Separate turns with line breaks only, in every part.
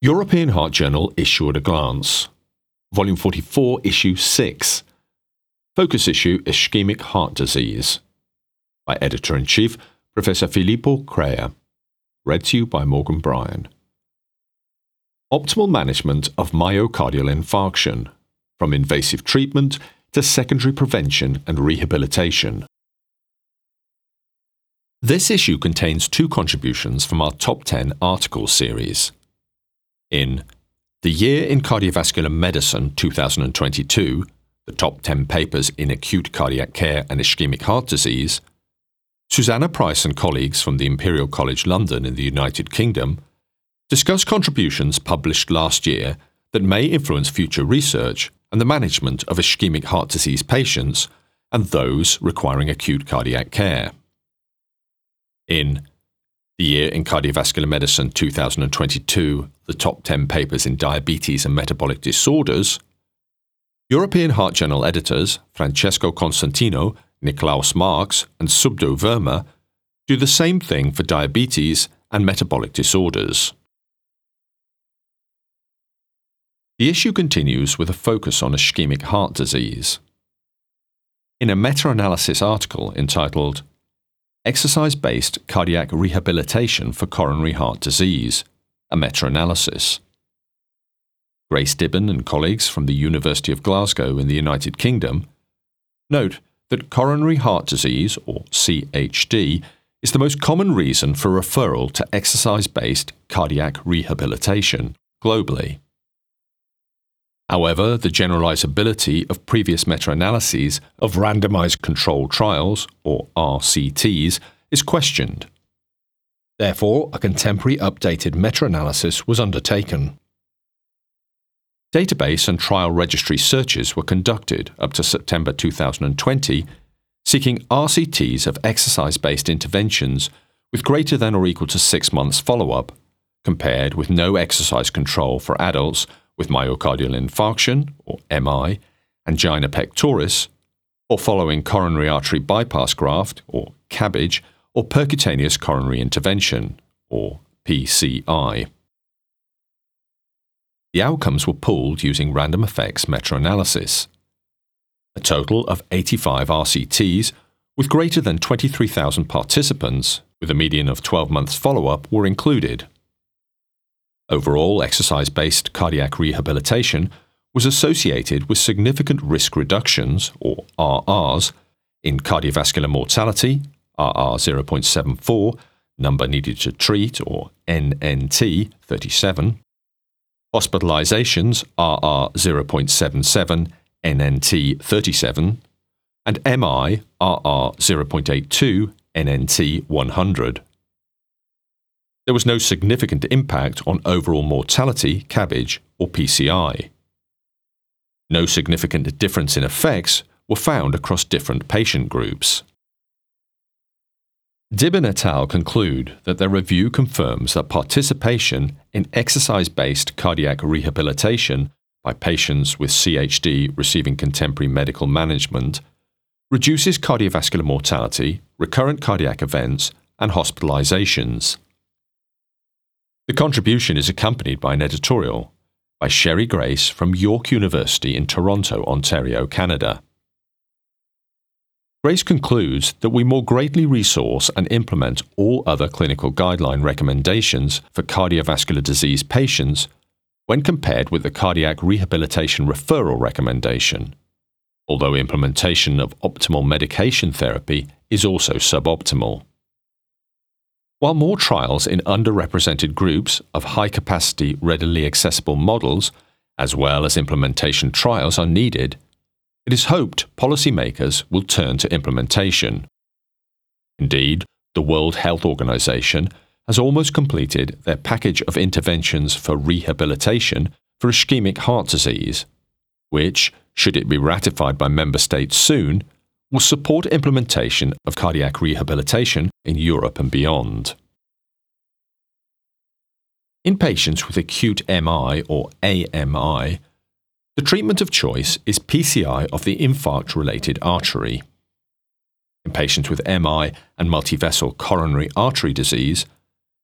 European Heart Journal Issue at a Glance, Volume 44, Issue 6. Focus issue Ischemic Heart Disease. By Editor in Chief, Professor Filippo Crea. Read to you by Morgan Bryan. Optimal management of myocardial infarction, from invasive treatment to secondary prevention and rehabilitation. This issue contains two contributions from our top 10 article series in The Year in Cardiovascular Medicine 2022, the top 10 papers in acute cardiac care and ischemic heart disease, Susanna Price and colleagues from the Imperial College London in the United Kingdom discuss contributions published last year that may influence future research and the management of ischemic heart disease patients and those requiring acute cardiac care. In the Year in Cardiovascular Medicine 2022, the top 10 papers in diabetes and metabolic disorders, European Heart Journal editors Francesco Cosentino, Niklaus Marx, and Subodh Verma do the same thing for diabetes and metabolic disorders. The issue continues with a focus on ischemic heart disease. In a meta analysis article entitled Exercise based cardiac rehabilitation for coronary heart disease, a meta analysis. Grace Dibben and colleagues from the University of Glasgow in the United Kingdom note that coronary heart disease, or CHD, is the most common reason for referral to exercise based cardiac rehabilitation globally. However, the generalizability of previous meta analyses of randomized controlled trials, or RCTs, is questioned. Therefore, a contemporary updated meta analysis was undertaken. Database and trial registry searches were conducted up to September 2020, seeking RCTs of exercise based interventions with greater than or equal to six months follow up, compared with no exercise control for adults with myocardial infarction, or MI, angina pectoris, or following coronary artery bypass graft, or CABG, or percutaneous coronary intervention, or PCI. The outcomes were pooled using random effects meta analysis. A total of 85 RCTs with greater than 23,000 participants, with a median of 12 months follow up, were included. Overall, exercise based cardiac rehabilitation was associated with significant risk reductions, or RRs, in cardiovascular mortality, RR 0.74, number needed to treat, or NNT 37, hospitalizations, RR 0.77, NNT 37, and MI, RR 0.82, NNT 100 there was no significant impact on overall mortality, CABG, or PCI. No significant difference in effects were found across different patient groups. Dibben et al. conclude that their review confirms that participation in exercise based cardiac rehabilitation by patients with CHD receiving contemporary medical management reduces cardiovascular mortality, recurrent cardiac events, and hospitalizations. The contribution is accompanied by an editorial by Sherry Grace from York University in Toronto, Ontario, Canada. Grace concludes that we more greatly resource and implement all other clinical guideline recommendations for cardiovascular disease patients when compared with the cardiac rehabilitation referral recommendation, although implementation of optimal medication therapy is also suboptimal. While more trials in underrepresented groups of high capacity, readily accessible models, as well as implementation trials, are needed, it is hoped policymakers will turn to implementation. Indeed, the World Health Organization has almost completed their package of interventions for rehabilitation for ischemic heart disease, which, should it be ratified by member states soon, will support implementation of cardiac rehabilitation in Europe and beyond. In patients with acute MI or AMI, the treatment of choice is PCI of the infarct related artery. In patients with MI and multivessel coronary artery disease,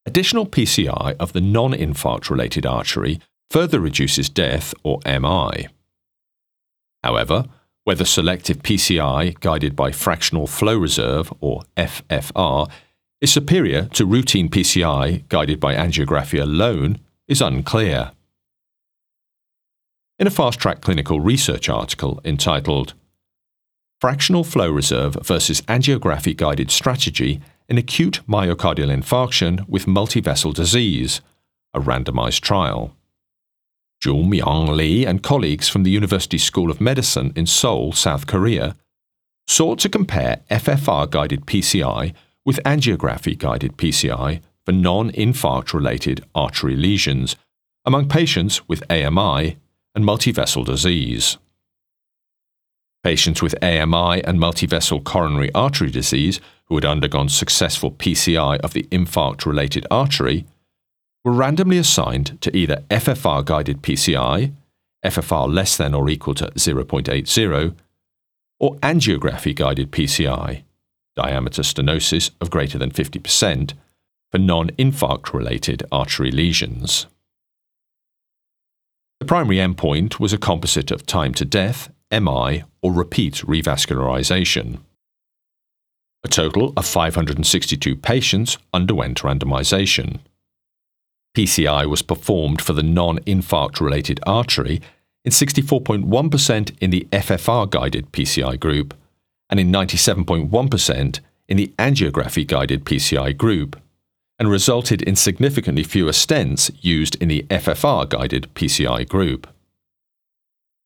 Additional PCI of the non infarct related artery further reduces death or MI. However, whether selective PCI guided by fractional flow reserve or FFR is superior to routine PCI guided by angiography alone is unclear. In a fast track clinical research article entitled Fractional Flow Reserve versus Angiography Guided Strategy in Acute Myocardial Infarction with Multivessel Disease, a randomized trial. Joo Myung Lee and colleagues from the University School of Medicine in Seoul, South Korea, sought to compare FFR guided PCI with angiography guided PCI for non infarct related artery lesions among patients with AMI and multivessel disease. Patients with AMI and multivessel coronary artery disease who had undergone successful PCI of the infarct related artery were randomly assigned to either FFR guided PCI, FFR less than or equal to 0.80, or angiography guided PCI, diameter stenosis of greater than 50%, for non infarct related artery lesions. The primary endpoint was a composite of time to death, MI, or repeat revascularization. A total of 562 patients underwent randomization. PCI was performed for the non infarct related artery in 64.1% in the FFR guided PCI group and in 97.1% in the angiography guided PCI group, and resulted in significantly fewer stents used in the FFR guided PCI group.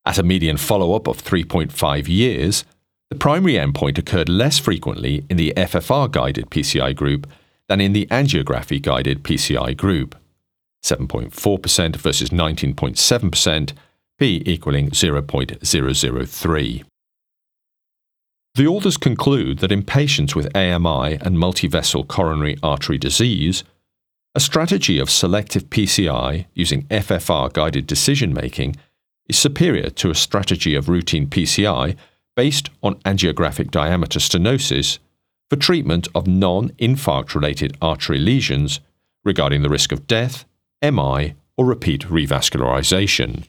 At a median follow up of 3.5 years, the primary endpoint occurred less frequently in the FFR guided PCI group than in the angiography guided PCI group. 7.4% versus 19.7%, p equaling 0.003. The authors conclude that in patients with AMI and multivessel coronary artery disease, a strategy of selective PCI using FFR guided decision making is superior to a strategy of routine PCI based on angiographic diameter stenosis for treatment of non infarct related artery lesions regarding the risk of death MI, or repeat revascularization.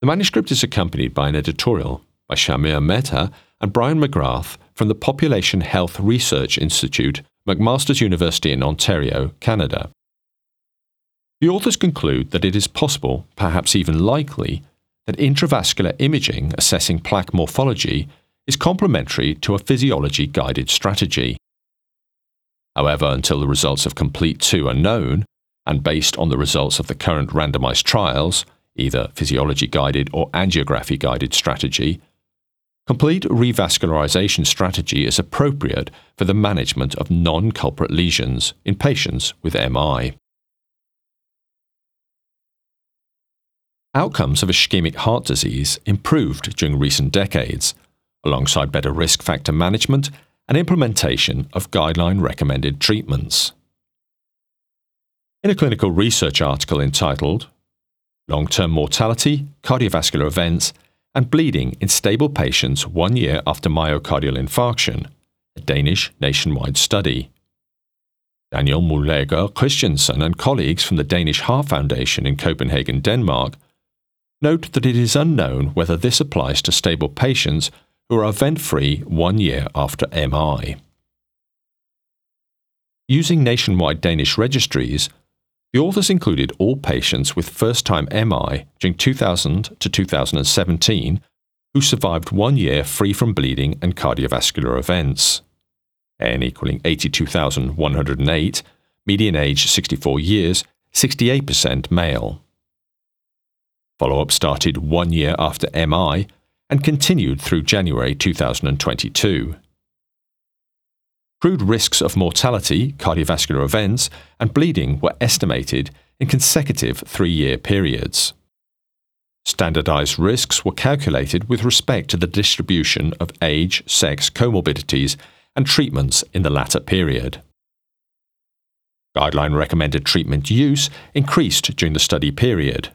The manuscript is accompanied by an editorial by Shamir Mehta and Brian McGrath from the Population Health Research Institute, McMaster's University in Ontario, Canada. The authors conclude that it is possible, perhaps even likely, that intravascular imaging assessing plaque morphology is complementary to a physiology guided strategy. However, until the results of Complete 2 are known, and based on the results of the current randomized trials, either physiology guided or angiography guided strategy, complete revascularization strategy is appropriate for the management of non culprit lesions in patients with MI. Outcomes of ischemic heart disease improved during recent decades, alongside better risk factor management and implementation of guideline recommended treatments. In a clinical research article entitled Long Term Mortality, Cardiovascular Events, and Bleeding in Stable Patients One Year After Myocardial Infarction, a Danish nationwide study. Daniel Mullager Christiansen and colleagues from the Danish Heart Foundation in Copenhagen, Denmark, note that it is unknown whether this applies to stable patients who are event free one year after MI. Using nationwide Danish registries, the authors included all patients with first time MI during 2000 to 2017 who survived one year free from bleeding and cardiovascular events. N equaling 82,108, median age 64 years, 68% male. Follow up started one year after MI and continued through January 2022. Crude risks of mortality, cardiovascular events, and bleeding were estimated in consecutive three year periods. Standardized risks were calculated with respect to the distribution of age, sex, comorbidities, and treatments in the latter period. Guideline recommended treatment use increased during the study period,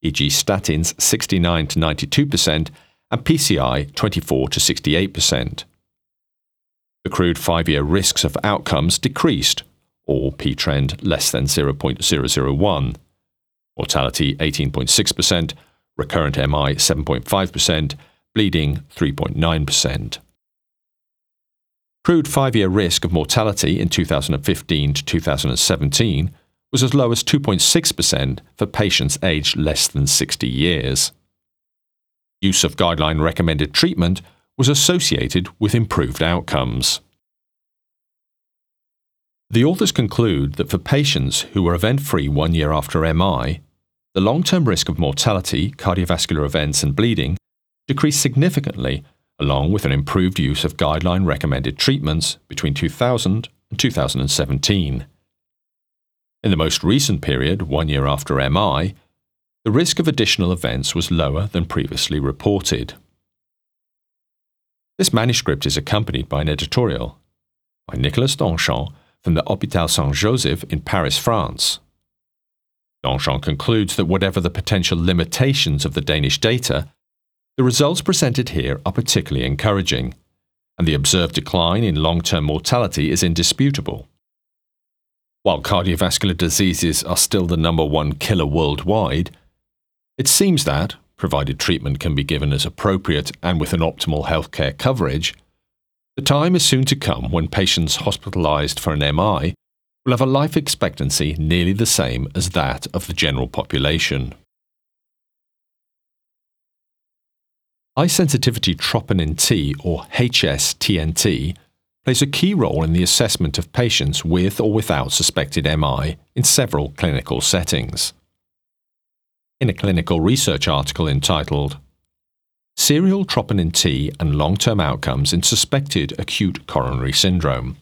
e.g., statins 69 to 92% and PCI 24 to 68%. Accrued five year risks of outcomes decreased, or p trend less than 0.001, mortality 18.6%, recurrent MI 7.5%, bleeding 3.9%. Crude five year risk of mortality in 2015 to 2017 was as low as 2.6% for patients aged less than 60 years. Use of guideline recommended treatment was associated with improved outcomes. The authors conclude that for patients who were event free one year after MI, the long term risk of mortality, cardiovascular events, and bleeding decreased significantly, along with an improved use of guideline recommended treatments between 2000 and 2017. In the most recent period, one year after MI, the risk of additional events was lower than previously reported. This manuscript is accompanied by an editorial by Nicolas Danchin from the Hôpital Saint Joseph in Paris, France. Danchin concludes that whatever the potential limitations of the Danish data, the results presented here are particularly encouraging, and the observed decline in long term mortality is indisputable. While cardiovascular diseases are still the number one killer worldwide, it seems that, provided treatment can be given as appropriate and with an optimal healthcare coverage, the time is soon to come when patients hospitalized for an MI will have a life expectancy nearly the same as that of the general population. High sensitivity troponin T, or HSTNT, plays a key role in the assessment of patients with or without suspected MI in several clinical settings. In a clinical research article entitled Serial Troponin T and Long Term Outcomes in Suspected Acute Coronary Syndrome,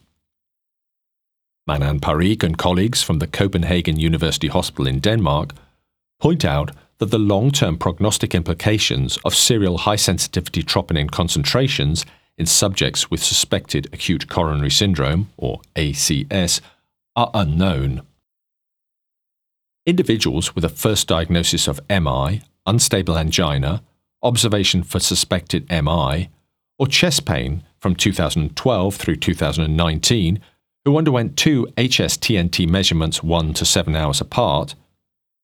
Manan Pareek and colleagues from the Copenhagen University Hospital in Denmark point out that the long term prognostic implications of serial high sensitivity troponin concentrations in subjects with suspected acute coronary syndrome, or ACS, are unknown. Individuals with a first diagnosis of MI, unstable angina, observation for suspected MI, or chest pain from 2012 through 2019 who underwent two HSTNT measurements 1 to 7 hours apart,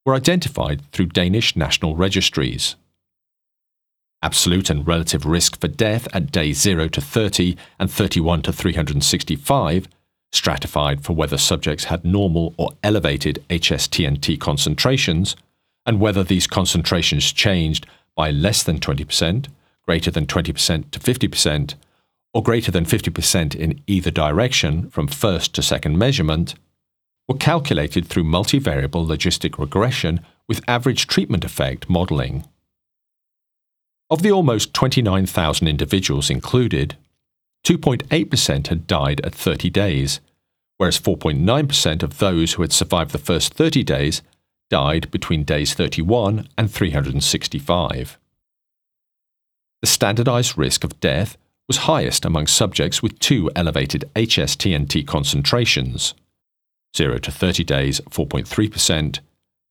were identified through Danish national registries. Absolute and relative risk for death at day 0 to 30 and 31 to 365, stratified for whether subjects had normal or elevated HSTNT concentrations, and whether these concentrations changed by less than 20%, greater than 20% to 50%, or greater than 50% in either direction from first to second measurement, were calculated through multivariable logistic regression with average treatment effect modeling. Of the almost 29,000 individuals included, 2.8% had died at 30 days, whereas 4.9% of those who had survived the first 30 days died between days 31 and 365. The standardized risk of death was highest among subjects with two elevated HSTNT concentrations 0 to 30 days 4.3%,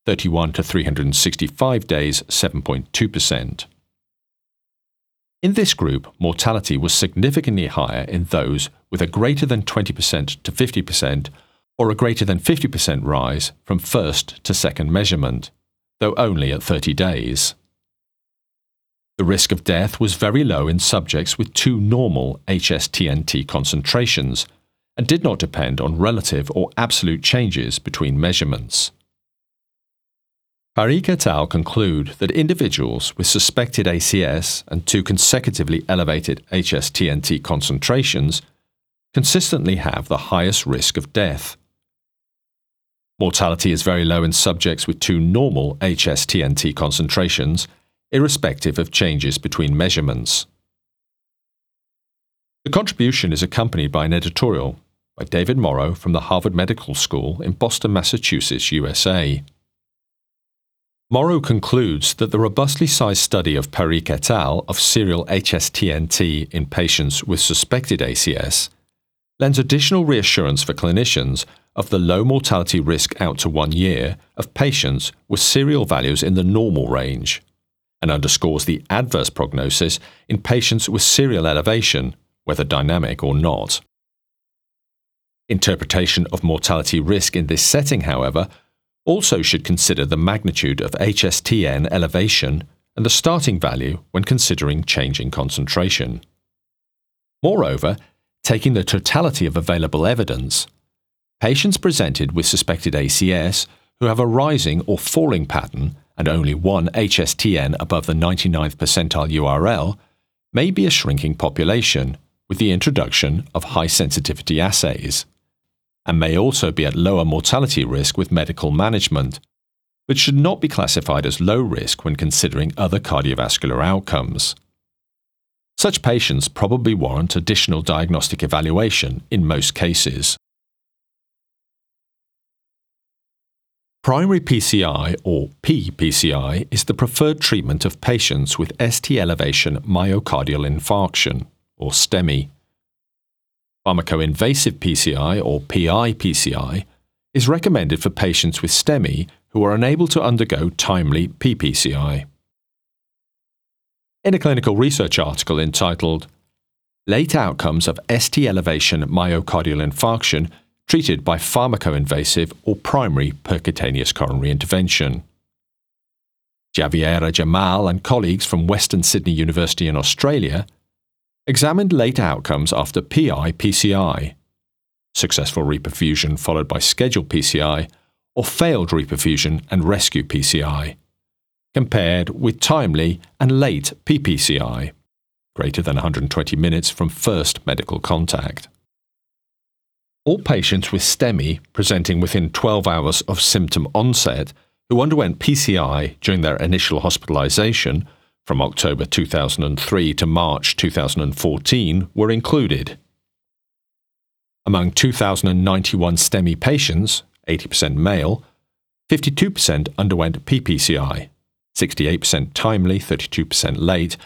31 to 365 days 7.2%. In this group, mortality was significantly higher in those with a greater than 20% to 50% or a greater than 50% rise from first to second measurement, though only at 30 days. The risk of death was very low in subjects with two normal HSTNT concentrations and did not depend on relative or absolute changes between measurements. Pareek et al. conclude that individuals with suspected ACS and two consecutively elevated HSTNT concentrations consistently have the highest risk of death. Mortality is very low in subjects with two normal HSTNT concentrations irrespective of changes between measurements. The contribution is accompanied by an editorial by David Morrow from the Harvard Medical School in Boston, Massachusetts, USA. Morrow concludes that the robustly sized study of Pareek et al. of serial HSTNT in patients with suspected ACS lends additional reassurance for clinicians of the low mortality risk out to one year of patients with serial values in the normal range and underscores the adverse prognosis in patients with serial elevation, whether dynamic or not. Interpretation of mortality risk in this setting, however, also should consider the magnitude of HSTN elevation and the starting value when considering changing concentration. Moreover, taking the totality of available evidence, patients presented with suspected ACS who have a rising or falling pattern and only one HSTN above the 99th percentile URL may be a shrinking population with the introduction of high sensitivity assays, and may also be at lower mortality risk with medical management, but should not be classified as low risk when considering other cardiovascular outcomes. Such patients probably warrant additional diagnostic evaluation in most cases. Primary PCI or PPCI is the preferred treatment of patients with ST elevation myocardial infarction or STEMI. Pharmacoinvasive PCI or PI PCI is recommended for patients with STEMI who are unable to undergo timely PPCI. In a clinical research article entitled Late Outcomes of ST Elevation Myocardial Infarction treated by pharmacoinvasive or primary percutaneous coronary intervention. Javiera Jamal and colleagues from Western Sydney University in Australia examined late outcomes after PI PCI, successful reperfusion followed by scheduled PCI, or failed reperfusion and rescue PCI, compared with timely and late PPCI, greater than 120 minutes from first medical contact. All patients with STEMI presenting within 12 hours of symptom onset who underwent PCI during their initial hospitalization from October 2003 to March 2014 were included. Among 2,091 STEMI patients, 80% male, 52% underwent PPCI, 68% timely, 32% late,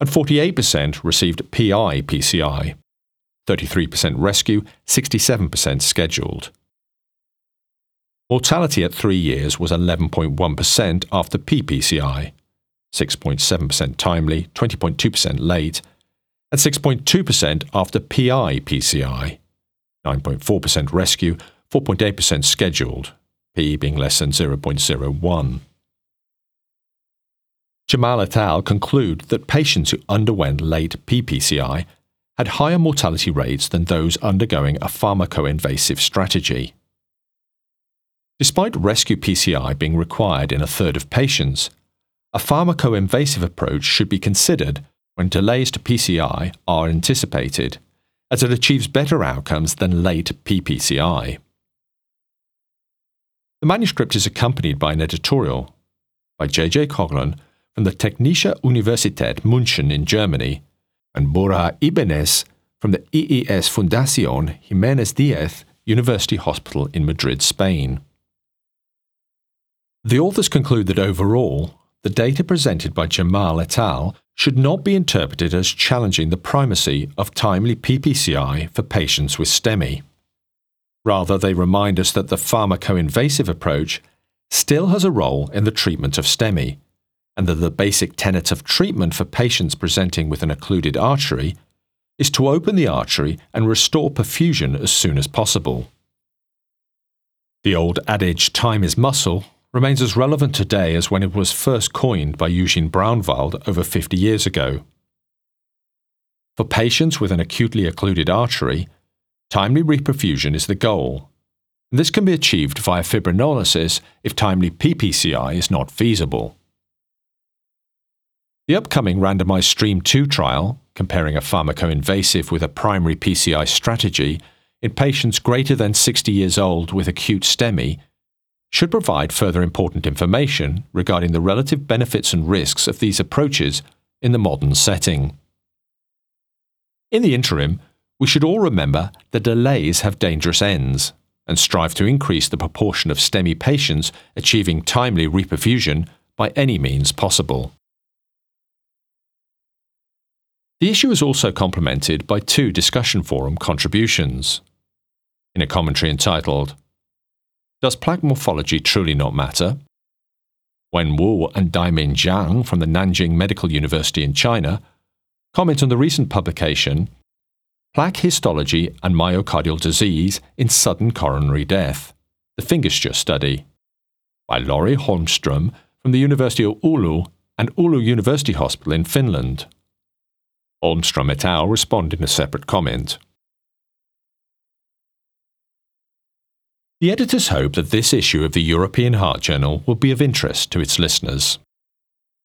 and 48% received PI PCI. 33% rescue, 67% scheduled. Mortality at three years was 11.1% after PPCI, 6.7% timely, 20.2% late, and 6.2% after PI PCI, 9.4% rescue, 4.8% scheduled, P being less than 0.01. Jamal et al. conclude that patients who underwent late PPCI had higher mortality rates than those undergoing a pharmacoinvasive strategy. Despite rescue PCI being required in a third of patients, a pharmacoinvasive approach should be considered when delays to PCI are anticipated, as it achieves better outcomes than late PPCI. The manuscript is accompanied by an editorial by J.J. Coughlan from the Technische Universität München in Germany and Borja Ibanez from the EES Fundación Jiménez Díaz University Hospital in Madrid, Spain. The authors conclude that overall, the data presented by Jamal et al. should not be interpreted as challenging the primacy of timely PPCI for patients with STEMI. Rather, they remind us that the pharmacoinvasive approach still has a role in the treatment of STEMI and that the basic tenet of treatment for patients presenting with an occluded artery is to open the artery and restore perfusion as soon as possible. The old adage, time is muscle, remains as relevant today as when it was first coined by Eugene Braunwald over 50 years ago. For patients with an acutely occluded artery, timely reperfusion is the goal. This can be achieved via fibrinolysis if timely PPCI is not feasible. The upcoming randomized Stream 2 trial, comparing a pharmacoinvasive with a primary PCI strategy in patients greater than 60 years old with acute STEMI, should provide further important information regarding the relative benefits and risks of these approaches in the modern setting. In the interim, we should all remember that delays have dangerous ends and strive to increase the proportion of STEMI patients achieving timely reperfusion by any means possible. The issue is also complemented by two discussion forum contributions. In a commentary entitled, Does Plaque Morphology Truly Not Matter? Wen Wu and Daimin Zhang from the Nanjing Medical University in China comment on the recent publication, Plaque histology and myocardial disease in sudden coronary death, the Fingesture study, by Laurie Holmstrom from the University of Oulu and Oulu University Hospital in Finland. Holmstrom et al. respond in a separate comment. The editors hope that this issue of the European Heart Journal will be of interest to its listeners.